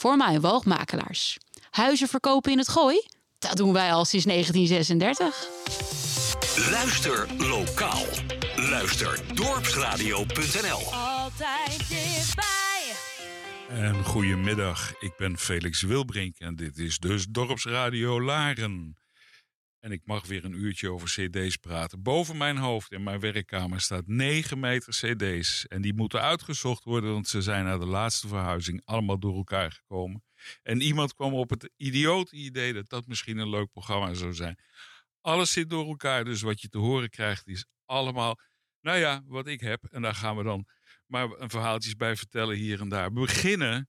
voor mijn woogmakelaars. Huizen verkopen in het gooi? Dat doen wij al sinds 1936. Luister lokaal. Luister dorpsradio.nl. Altijd dichtbij. En goedemiddag, ik ben Felix Wilbrink en dit is dus Dorpsradio Laren. En ik mag weer een uurtje over cd's praten. Boven mijn hoofd in mijn werkkamer staat 9 meter cd's. En die moeten uitgezocht worden, want ze zijn na de laatste verhuizing allemaal door elkaar gekomen. En iemand kwam op het idiote idee dat dat misschien een leuk programma zou zijn. Alles zit door elkaar, dus wat je te horen krijgt is allemaal, nou ja, wat ik heb. En daar gaan we dan maar een verhaaltjes bij vertellen hier en daar. Beginnen,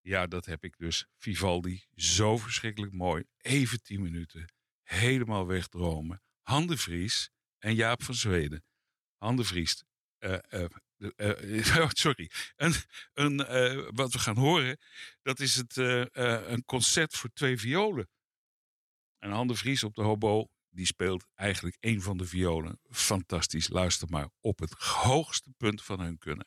ja, dat heb ik dus. Vivaldi, zo verschrikkelijk mooi. Even 10 minuten, helemaal wegdromen. Handenvries en Jaap van Zweden. Handenvries, eh, eh, eh, oh, sorry. Een, een, wat we gaan horen, dat is het, een concert voor twee violen. En Han de Vries op de hobo, die speelt eigenlijk een van de violen. Fantastisch, luister maar. Op het hoogste punt van hun kunnen.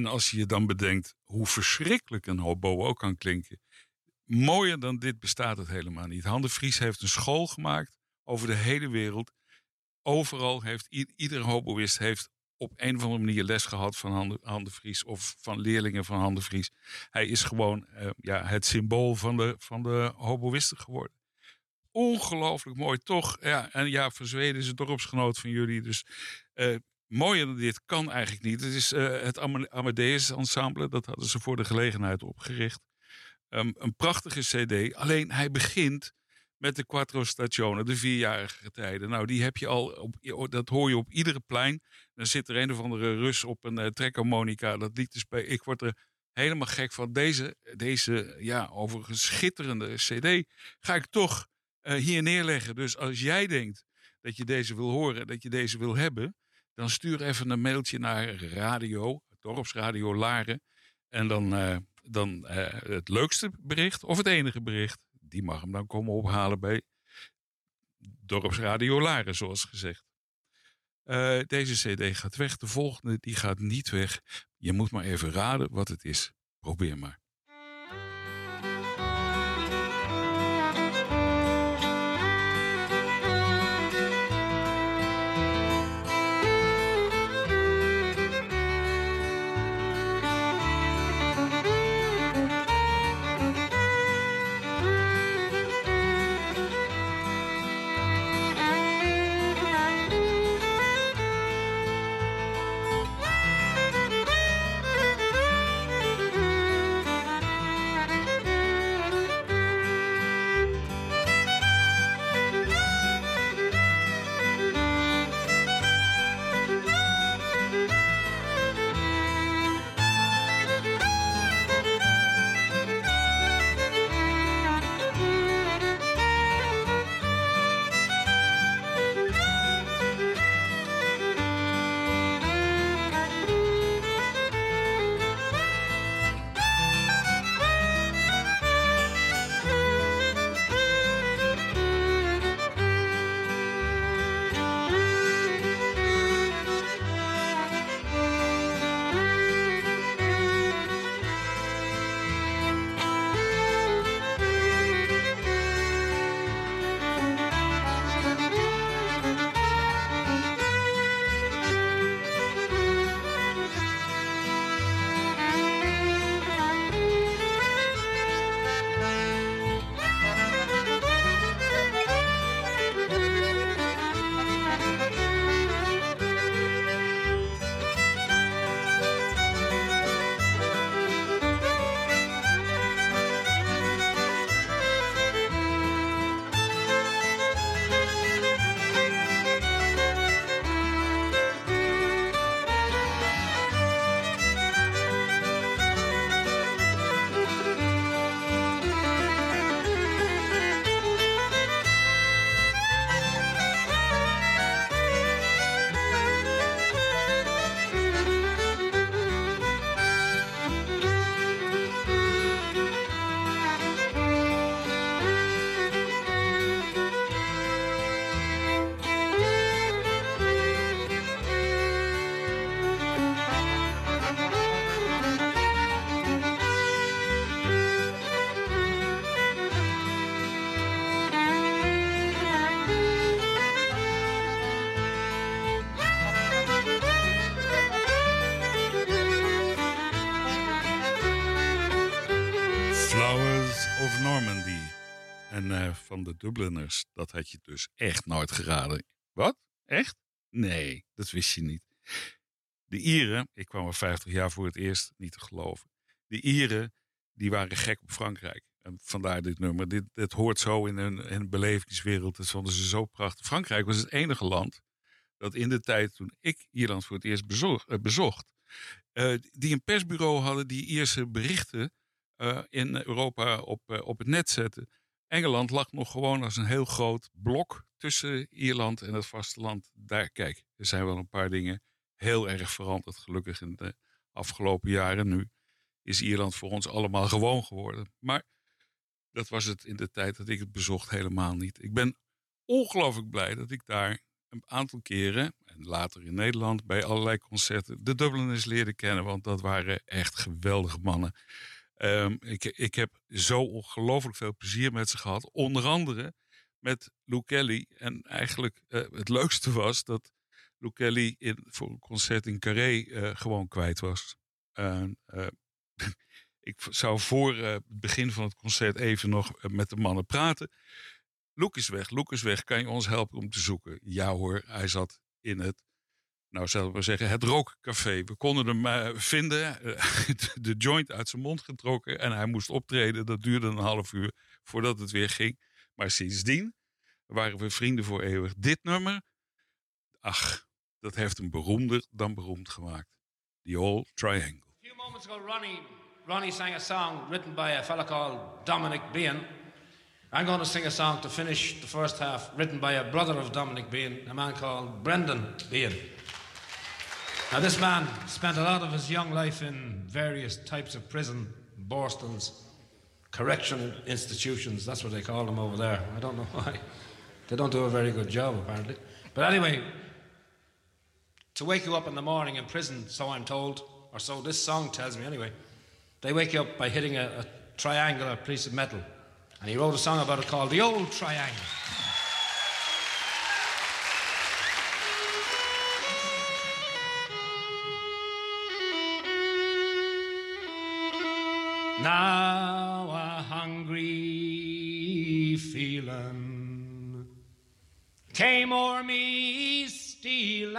En als je dan bedenkt hoe verschrikkelijk een hobo ook kan klinken. Mooier dan dit bestaat het helemaal niet. Han de Vries heeft een school gemaakt over de hele wereld. Overal heeft i- ieder hoboïst heeft op een of andere manier les gehad van Han de, Vries of van leerlingen van Han de Vries. Hij is gewoon eh, ja, het symbool van de, van de hoboïsten geworden. Ongelooflijk mooi, toch? Ja, en ja, van Zweden is het dorpsgenoot van jullie. Dus eh, mooier dan dit kan eigenlijk niet. Het is eh, het Ama- Amadeus Ensemble, dat hadden ze voor de gelegenheid opgericht. Ehm, een prachtige cd, alleen hij begint met de Quattro Stationen, de vierjarige tijden. Nou, die heb je al, op, dat hoor je op iedere plein. Dan zit er een of andere Rus op een uh, trekharmonica dat lied te spelen. Ik word er helemaal gek van. Deze, deze ja, overigens schitterende cd ga ik toch uh, hier neerleggen. Dus als jij denkt dat je deze wil horen, dat je deze wil hebben, dan stuur even een mailtje naar radio, dorpsradio Laren. En dan, uh, dan uh, het leukste bericht of het enige bericht, die mag hem dan komen ophalen bij dorpsradio Laren, zoals gezegd. Uh, deze cd gaat weg, de volgende die gaat niet weg. Je moet maar even raden wat het is. Probeer maar. Dubliners, dat had je dus echt nooit geraden. Wat? Echt? Nee, dat wist je niet. De Ieren, ik kwam er 50 jaar voor het eerst niet te geloven. De Ieren, die waren gek op Frankrijk. En vandaar dit nummer. Dit, hoort zo in een belevingswereld. Dat vonden ze zo prachtig. Frankrijk was het enige land dat in de tijd toen ik Ierland voor het eerst bezocht, eh, bezocht eh, die een persbureau hadden die Ierse berichten eh, in Europa op, op het net zetten. Engeland lag nog gewoon als een heel groot blok tussen Ierland en het vasteland. Daar, kijk, er zijn wel een paar dingen heel erg veranderd, gelukkig in de afgelopen jaren. Nu is Ierland voor ons allemaal gewoon geworden. Maar dat was het in de tijd dat ik het bezocht helemaal niet. Ik ben ongelooflijk blij dat ik daar een aantal keren, en later in Nederland, bij allerlei concerten, de Dubliners leerde kennen. Want dat waren echt geweldige mannen. Ehm, ik, ik heb zo ongelooflijk veel plezier met ze gehad. Onder andere met Lou Kelly. En eigenlijk eh, het leukste was dat Lou Kelly in, voor een concert in Carré eh, gewoon kwijt was. Eh, ik zou voor het begin van het concert even nog met de mannen praten. Loek is weg, Loek is weg. Kan je ons helpen om te zoeken? Ja hoor, hij zat in het, nou zullen we maar zeggen, het rookcafé. We konden hem eh, vinden, eh, de joint uit zijn mond getrokken en hij moest optreden. Dat duurde een half uur voordat het weer ging. Maar sindsdien waren we vrienden voor eeuwig. Dit nummer, ach, dat heeft hem beroemder dan beroemd gemaakt. The Old Triangle. A few moments ago, Ronnie, Ronnie sang a song written by a fella called Dominic Bean. I'm going to sing a song to finish the first half, written by a brother of Dominic Bean, a man called Brendan Bean. Now, this man spent a lot of his young life in various types of prison, Borstons, correctional institutions. That's what they call them over there. I don't know why. They don't do a very good job, apparently. But anyway, to wake you up in the morning in prison, so I'm told, or so this song tells me anyway. They wake you up by hitting a, a triangular piece of metal. And he wrote a song about it called The Old Triangle. Now a hungry feeling came o'er me stealing.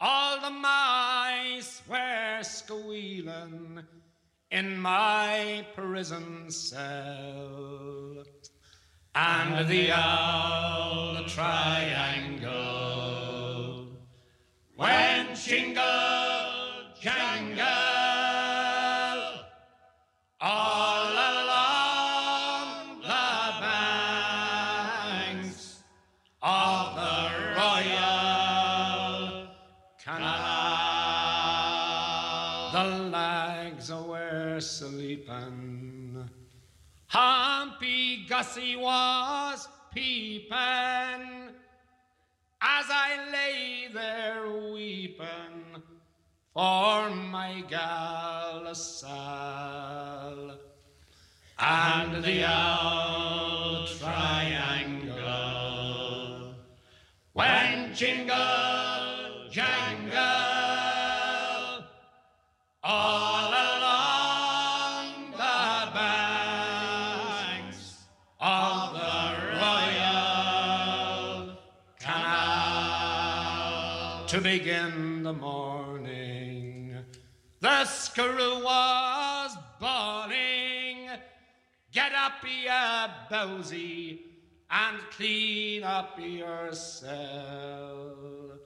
All the mice were squealing in my prison cell. And the old triangle went jingle jangle all along the banks of the Royal Canal. The lags were sleeping. Humpy Gussie was peeping as I lay there weeping for my gal Sal. And the old triangle when jingle jangle all along the banks of the Royal Canal. To begin the morning. The screw was bawling, get up, ya bowsy, and clean up your cell.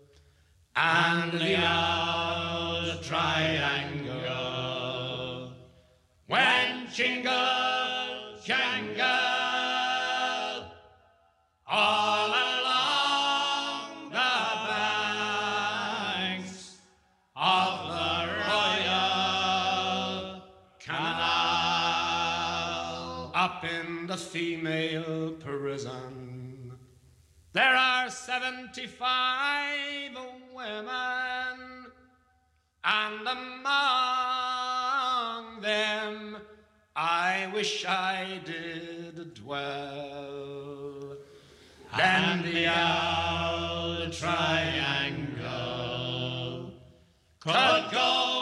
And the old triangle when jingle jangle all female prison. There are 75 women, and among them I wish I did dwell. And the old triangle could go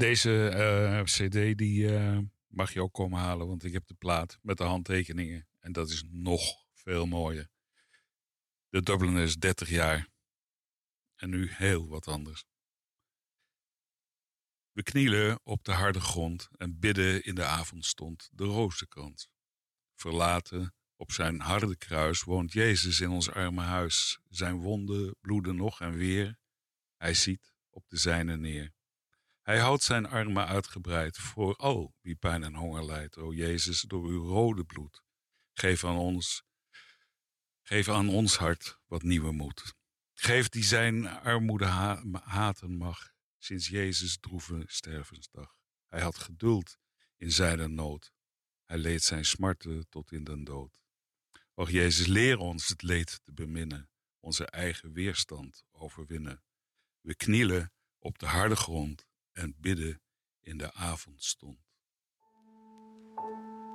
Deze eh, CD die eh, mag je ook komen halen, want ik heb de plaat met de handtekeningen. En dat is nog veel mooier. De Dublin is 30 jaar. En nu heel wat anders. We knielen op de harde grond en bidden in de avondstond de rozenkrans. Verlaten op zijn harde kruis woont Jezus in ons arme huis. Zijn wonden bloeden nog en weer. Hij ziet op de zijne neer. Hij houdt zijn armen uitgebreid voor al wie pijn en honger lijdt. O Jezus, door uw rode bloed, geef aan ons, geef aan ons hart wat nieuwe moed. Geef die zijn armoede ha haten mag, sinds Jezus droeve stervensdag. Hij had geduld in zijn nood. Hij leed zijn smarten tot in den dood. Och Jezus, leer ons het leed te beminnen, onze eigen weerstand overwinnen. We knielen op de harde grond en bidden in de avondstond. Disons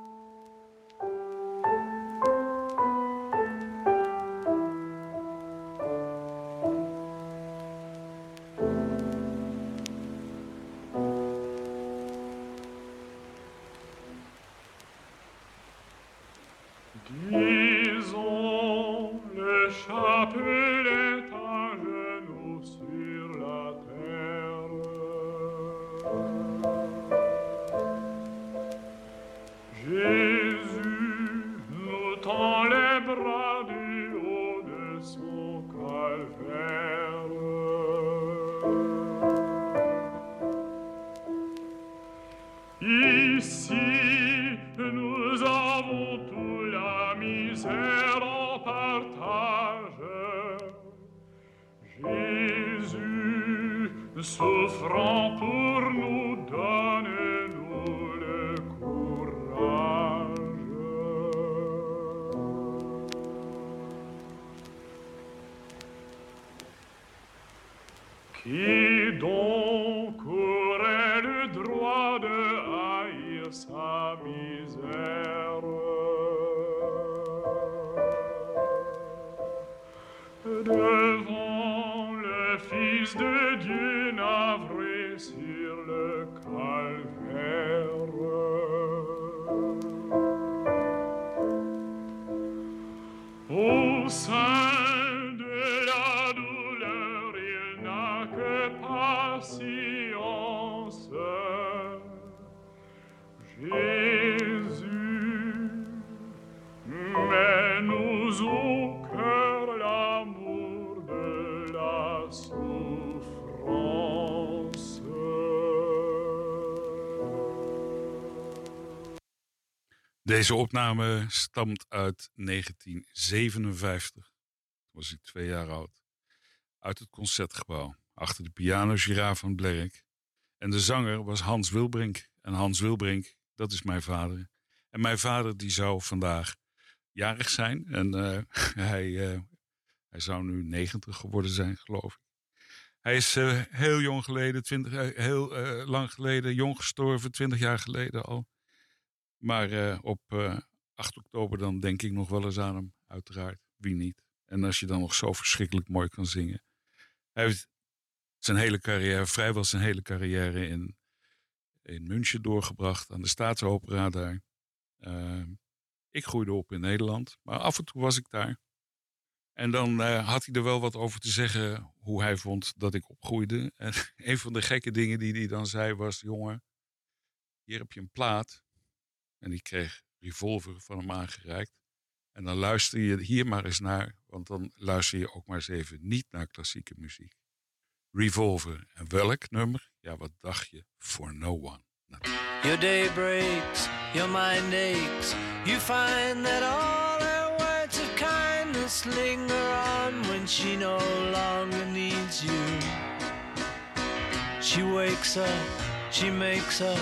Deze opname stamt uit 1957. Toen was ik twee jaar oud. Uit het concertgebouw. Achter de piano Girard van Blerk. En de zanger was Hans Wilbrink. En Hans Wilbrink, dat is mijn vader. En mijn vader die zou vandaag jarig zijn. En eh, hij, eh, hij zou nu 90 geworden zijn, geloof ik. Hij is eh, heel jong geleden, 20, eh, heel eh, lang geleden, jong gestorven, 20 jaar geleden al. Maar op eh, 8 oktober dan denk ik nog wel eens aan hem, uiteraard. Wie niet? En als je dan nog zo verschrikkelijk mooi kan zingen. Hij heeft zijn hele carrière, vrijwel zijn hele carrière in, in München doorgebracht. Aan de Staatsopera daar. Eh, ik groeide op in Nederland, maar af en toe was ik daar. En dan eh, had hij er wel wat over te zeggen hoe hij vond dat ik opgroeide. En een van de gekke dingen die hij dan zei was: Jongen, hier heb je een plaat. En die kreeg Revolver van hem aangereikt. En dan luister je hier maar eens naar, want dan luister je ook maar eens even niet naar klassieke muziek. Revolver. En welk nummer? Ja, wat dacht je? For No One. Natuurlijk. Your day breaks, your mind aches. You find that all kindness linger on when she no longer needs you. She wakes up, she makes up,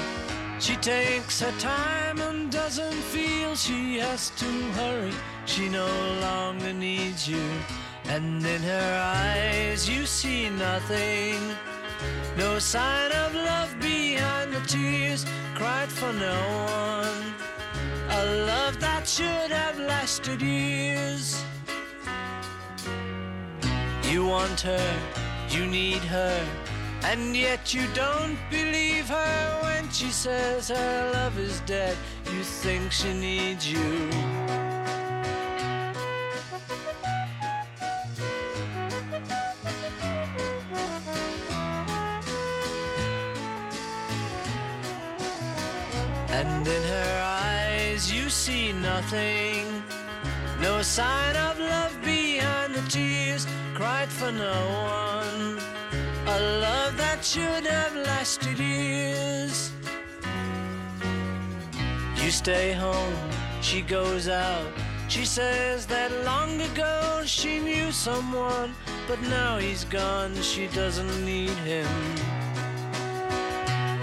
she takes her time and doesn't feel she has to hurry. She no longer needs you. And in her eyes, you see nothing. No sign of love behind the tears cried for no one. A love that should have lasted years. You want her, you need her, And yet you don't believe her when she says her love is dead. You think she needs you. And in her eyes you see nothing. No sign of love cried for no one. A love that should have lasted years. You stay home, she goes out. She says that long ago she knew someone, but now he's gone, she doesn't need him.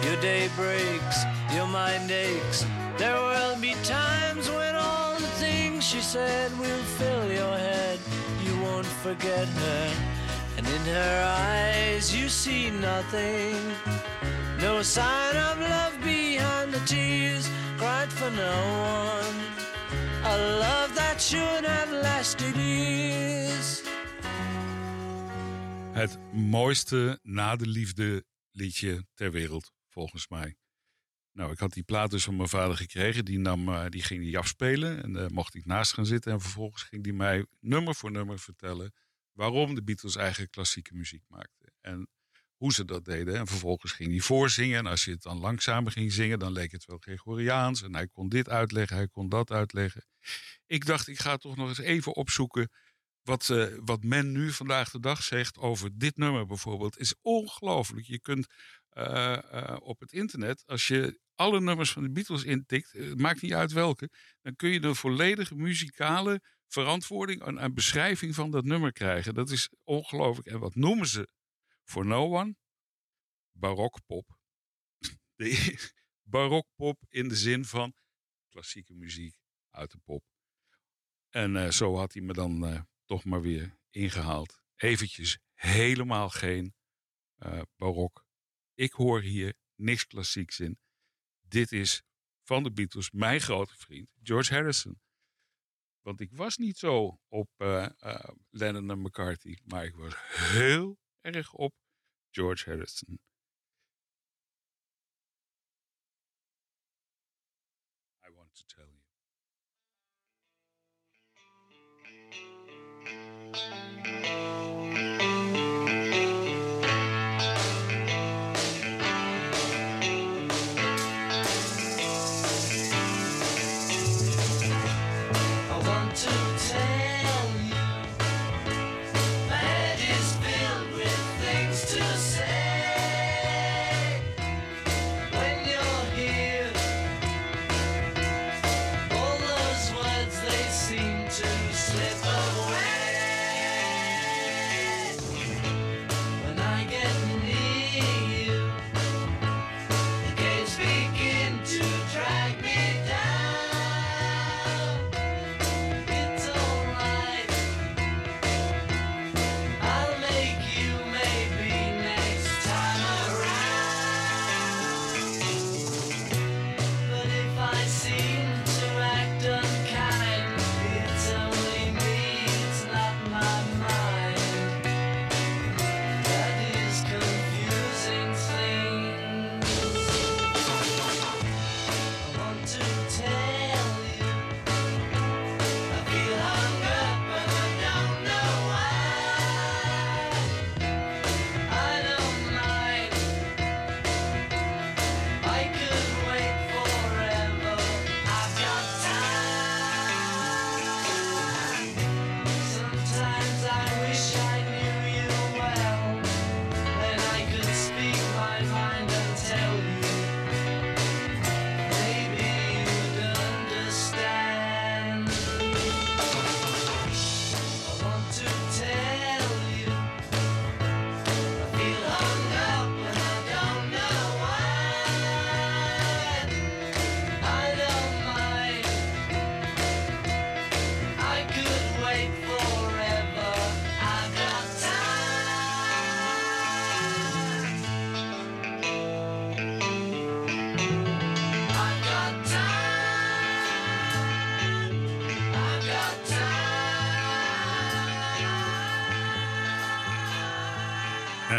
Your day breaks, your mind aches. There will be times when all the things she said will fill head. Won't forget her, and in her eyes you see nothing. No sign of love behind the tears cried for no one. A love that should have lasted years. Het mooiste na de liefde liedje ter wereld, volgens mij. Nou, ik had die plaat dus van mijn vader gekregen. Die, nam, eh, die ging die afspelen en daar mocht ik naast gaan zitten. En vervolgens ging die mij nummer voor nummer vertellen waarom de Beatles eigenlijk klassieke muziek maakten. En hoe ze dat deden. En vervolgens ging hij voorzingen. En als je het dan langzamer ging zingen, dan leek het wel Gregoriaans. En hij kon dit uitleggen, hij kon dat uitleggen. Ik dacht, ik ga toch nog eens even opzoeken wat, eh, wat men nu vandaag de dag zegt over dit nummer bijvoorbeeld. Is ongelooflijk. Je kunt eh, eh, op het internet, als je alle nummers van de Beatles intikt, eh, maakt niet uit welke, dan kun je de volledige muzikale verantwoording en, beschrijving van dat nummer krijgen. Dat is ongelooflijk. En wat noemen ze voor No One? Barokpop. De- Barokpop in de zin van klassieke muziek uit de pop. En zo had hij me dan toch maar weer ingehaald. Eventjes helemaal geen barok. Ik hoor hier niks klassieks in. Dit is van de Beatles mijn grote vriend George Harrison. Want ik was niet zo op eh, Lennon en McCarthy, maar ik was heel erg op George Harrison. I want to tell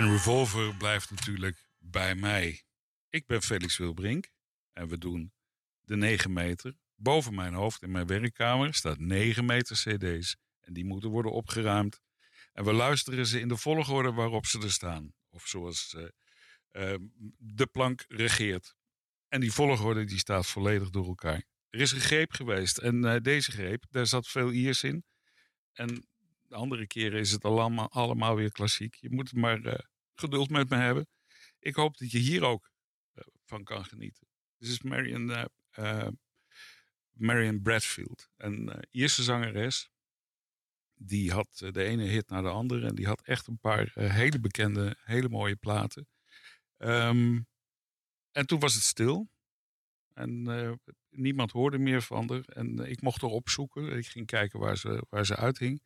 En Revolver blijft natuurlijk bij mij. Ik ben Felix Wilbrink en we doen de 9 meter. Boven mijn hoofd in mijn werkkamer staat 9 meter CD's. En die moeten worden opgeruimd. En we luisteren ze in de volgorde waarop ze er staan. Of zoals eh, eh, de plank regeert. En die volgorde die staat volledig door elkaar. Er is een greep geweest. En eh, deze greep, daar zat veel Iers in. En de andere keren is het allemaal, allemaal weer klassiek. Je moet maar eh, geduld met me hebben. Ik hoop dat je hier ook eh, van kan genieten. Dit is Marion, eh, eh, Marion Bradfield, een Ierse zangeres. Die had de ene hit naar de andere. En die had echt een paar hele bekende, hele mooie platen. Ehm, en toen was het stil. En niemand hoorde meer van haar. En ik mocht haar opzoeken. Ik ging kijken waar ze, waar ze uithing.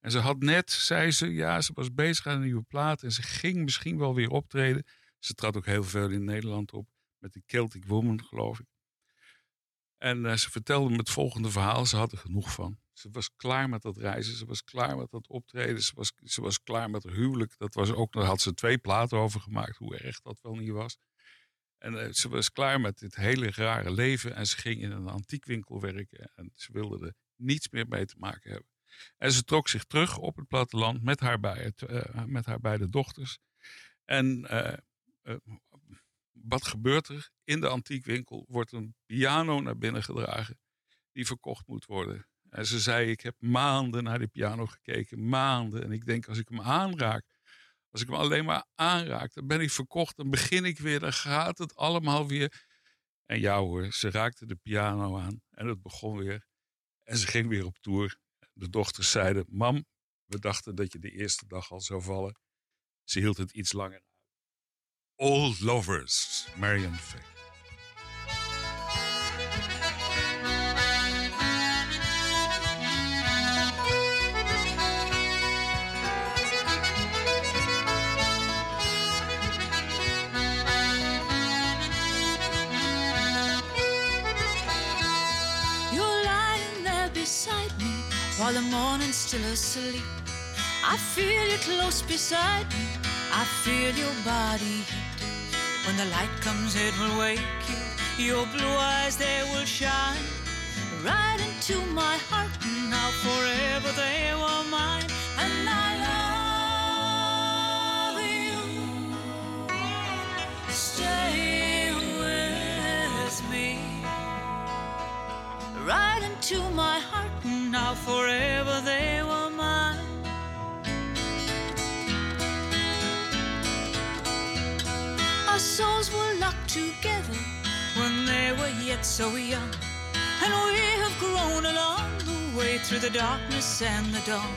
En ze had net, zei ze, ja, ze was bezig aan een nieuwe plaat. En ze ging misschien wel weer optreden. Ze trad ook heel veel in Nederland op. Met de Celtic Woman, geloof ik. En eh, ze vertelde me het volgende verhaal. Ze had er genoeg van. Ze was klaar met dat reizen. Ze was klaar met dat optreden. Ze was, ze was klaar met haar huwelijk. Dat was ook, daar had ze twee platen over gemaakt. Hoe erg dat wel niet was. En eh, ze was klaar met dit hele rare leven. En ze ging in een antiekwinkel werken. En ze wilde er niets meer mee te maken hebben. En ze trok zich terug op het platteland met haar, bij, eh, met haar beide dochters. En eh, eh, wat gebeurt er? In de antiekwinkel wordt een piano naar binnen gedragen die verkocht moet worden. En ze zei, ik heb maanden naar die piano gekeken, maanden. En ik denk, als ik hem aanraak, als ik hem alleen maar aanraak, dan ben ik verkocht. Dan begin ik weer, dan gaat het allemaal weer. En ja hoor, ze raakte de piano aan en het begon weer. En ze ging weer op tour. De dochters zeiden, mam, we dachten dat je de eerste dag al zou vallen. Ze hield het iets langer uit. Old Lovers, Marion Faye. The morning still asleep. I feel you close beside me. I feel your body heat. When the light comes, it will wake you. Your blue eyes, they will shine right into my heart. Now forever they were mine, and I right into my heart. and Now forever they were mine. Our souls were locked together when they were yet so young, and we have grown along the way through the darkness and the dawn.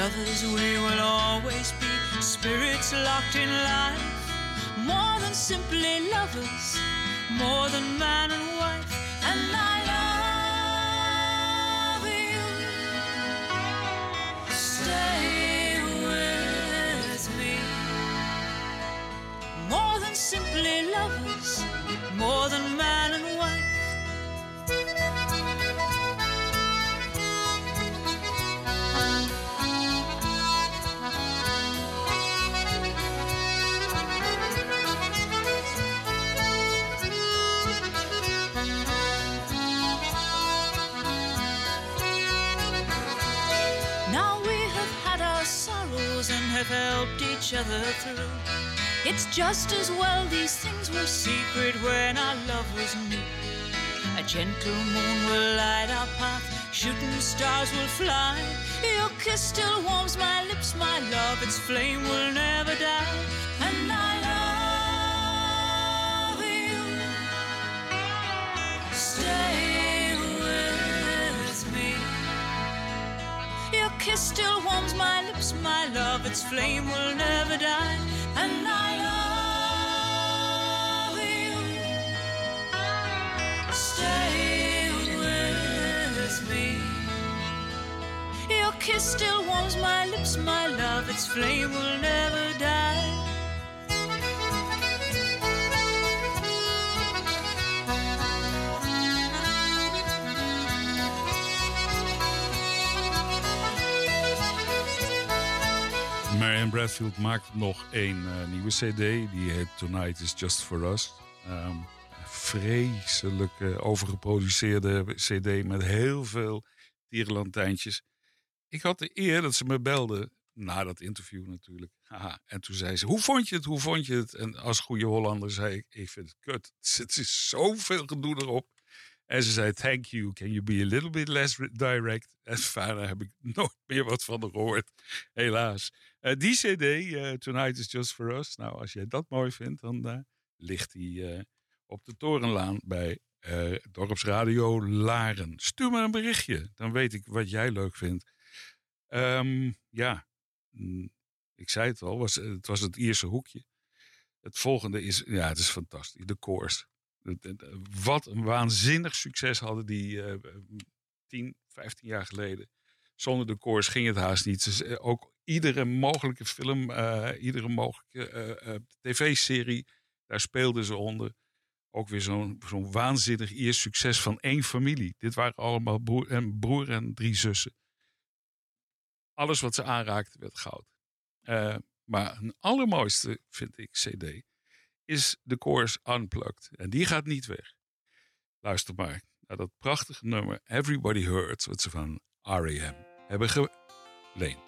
Lovers we will always be, spirits locked in life, more than simply lovers, more than man and wife, and I simply lovers, It's just as well these things were secret when our love was new. A gentle moon will light our path, shooting stars will fly. Your kiss still warms my lips, my love, its flame will never die. And I love you. Stay with me. Your kiss still warms my lips, my love, its flame will never die. And I love you. Stay with me. Your kiss still warms my lips, my love, its flame will never die. Bradfield maakt nog een eh, nieuwe CD. Die heet Tonight is Just for Us. Ehm vreselijk overgeproduceerde CD met heel veel tierenlantijntjes. Ik had de eer dat ze me belde. Na dat interview natuurlijk. En toen zei ze: Hoe vond je het? Hoe vond je het? En als goede Hollander zei ik: Ik vind het kut. Het is zoveel gedoe erop. En ze zei: Thank you. Can you be a little bit less direct? En verder heb ik nooit meer wat van gehoord. Helaas. Eh, die CD, eh, Tonight is Just for Us. Nou, als jij dat mooi vindt, dan eh, ligt die op de Torenlaan bij Dorpsradio Laren. Stuur me een berichtje. Dan weet ik wat jij leuk vindt. Ehm, ja, mm, ik zei het al. Was, het was het Ierse hoekje. Het volgende is, ja, het is fantastisch. De koors. Het- Wat een waanzinnig succes hadden die eh 10, 15 jaar geleden. Zonder de koors ging het haast niet. Eh, ook iedere mogelijke film, eh, iedere mogelijke eh, eh, tv-serie, daar speelden ze onder. Ook weer zo'n waanzinnig Iers succes van één familie. Dit waren allemaal broer en, broer en drie zussen. Alles wat ze aanraakten werd goud. Eh, maar een allermooiste, vind ik, cd, is de Course Unplugged. En die gaat niet weg. Luister maar naar dat prachtige nummer Everybody Hurts, wat ze van R.E.M. hebben geleend.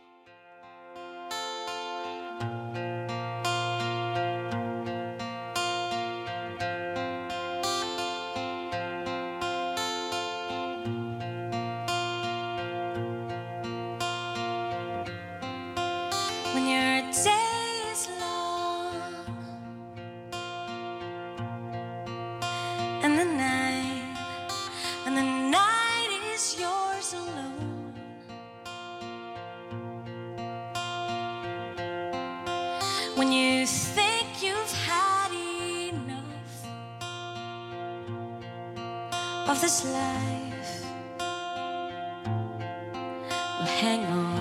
Of this life. Well, hang on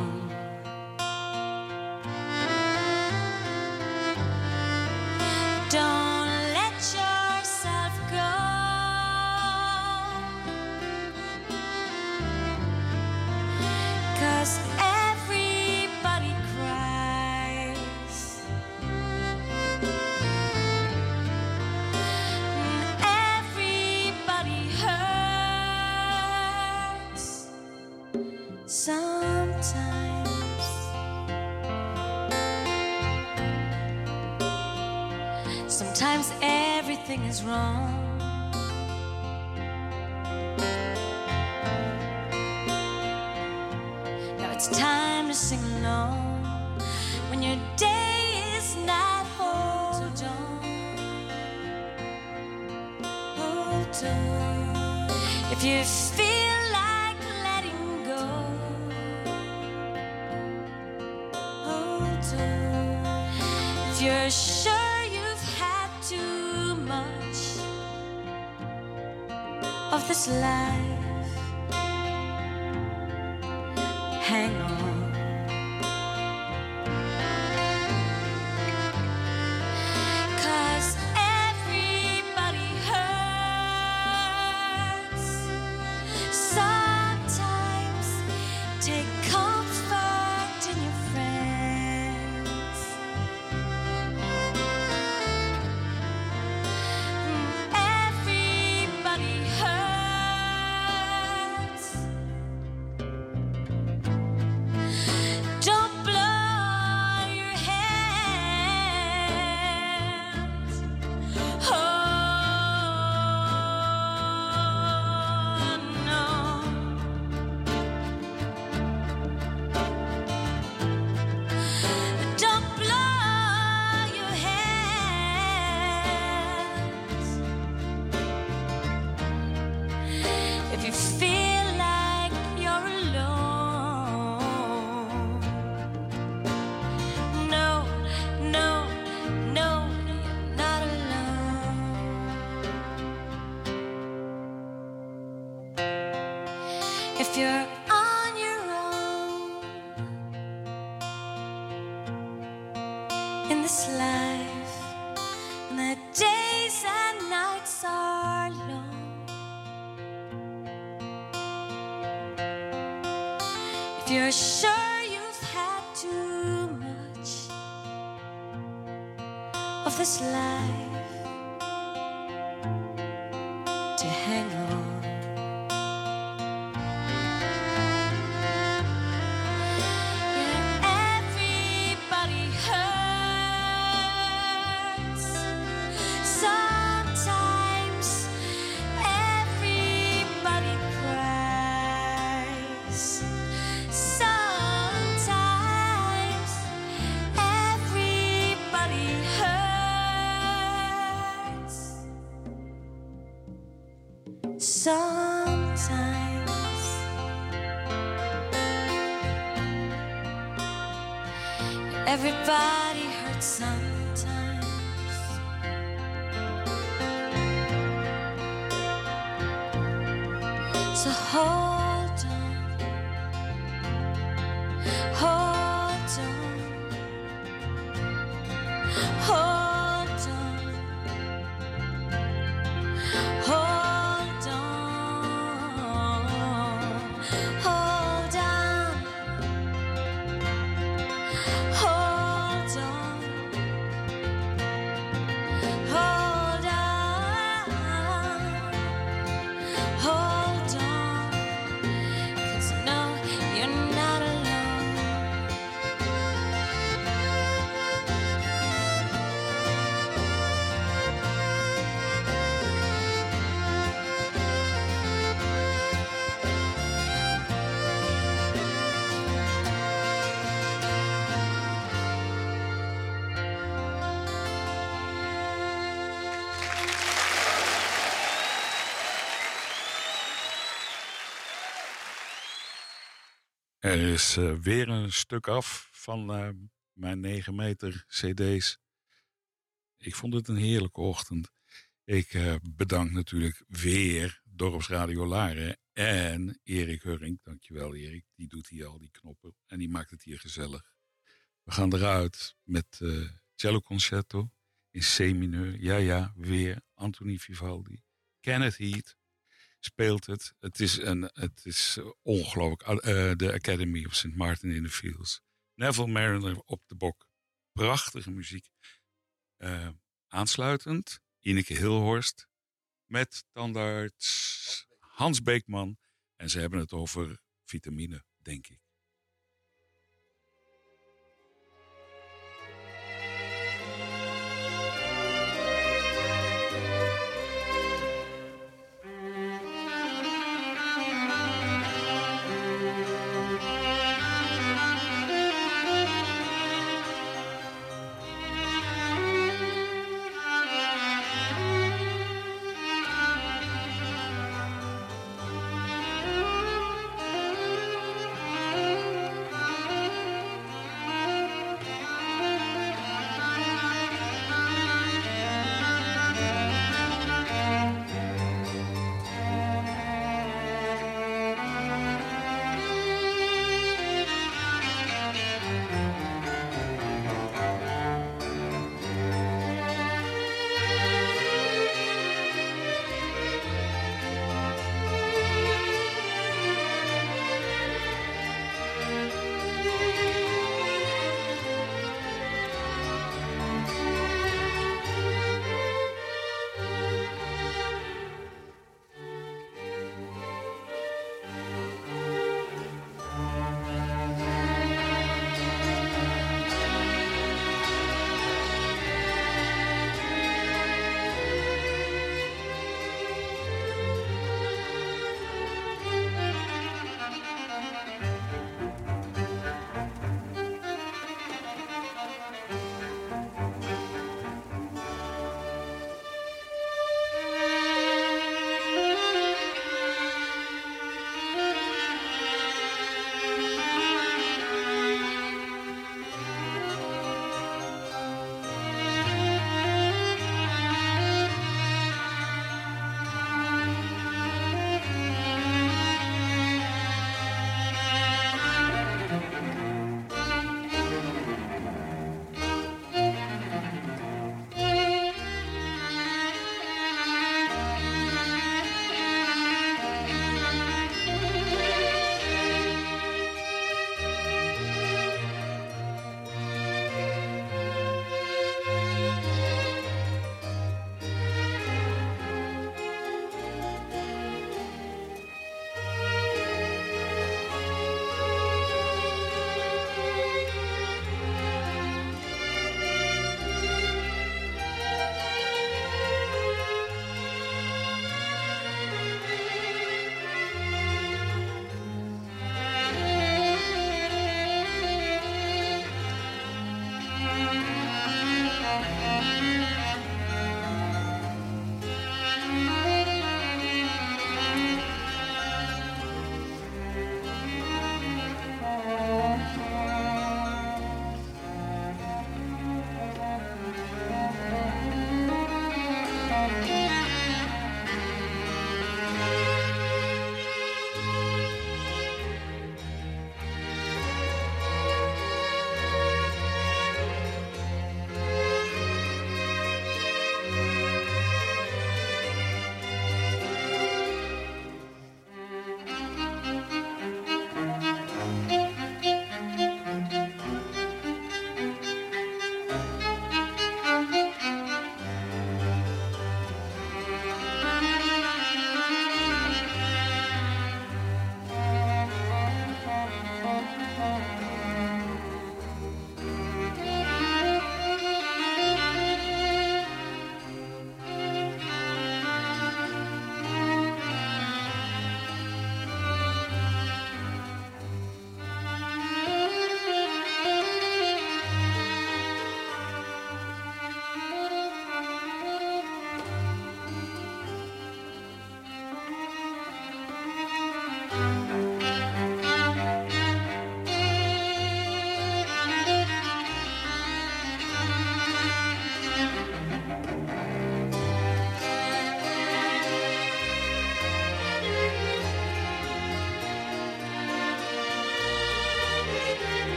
everybody hurts sometimes. Er is eh, weer een stuk af van eh, mijn 9 meter CD's. Ik vond het een heerlijke ochtend. Ik eh, bedank natuurlijk weer Dorpsradio Laren en Erik Hurring. Dankjewel Erik, die doet hier al die knoppen en die maakt het hier gezellig. We gaan eruit met cello concerto in C-mineur. Ja, ja, weer Anthony Vivaldi. Kenneth Heat speelt het. Het is, een, het is eh, ongelooflijk. Uh, de Academy of St. Martin in the Fields. Neville Mariner op de bok. Prachtige muziek. Uh, aansluitend, Ineke Hilhorst met tandarts Hans Beekman. En ze hebben het over vitamine, denk ik.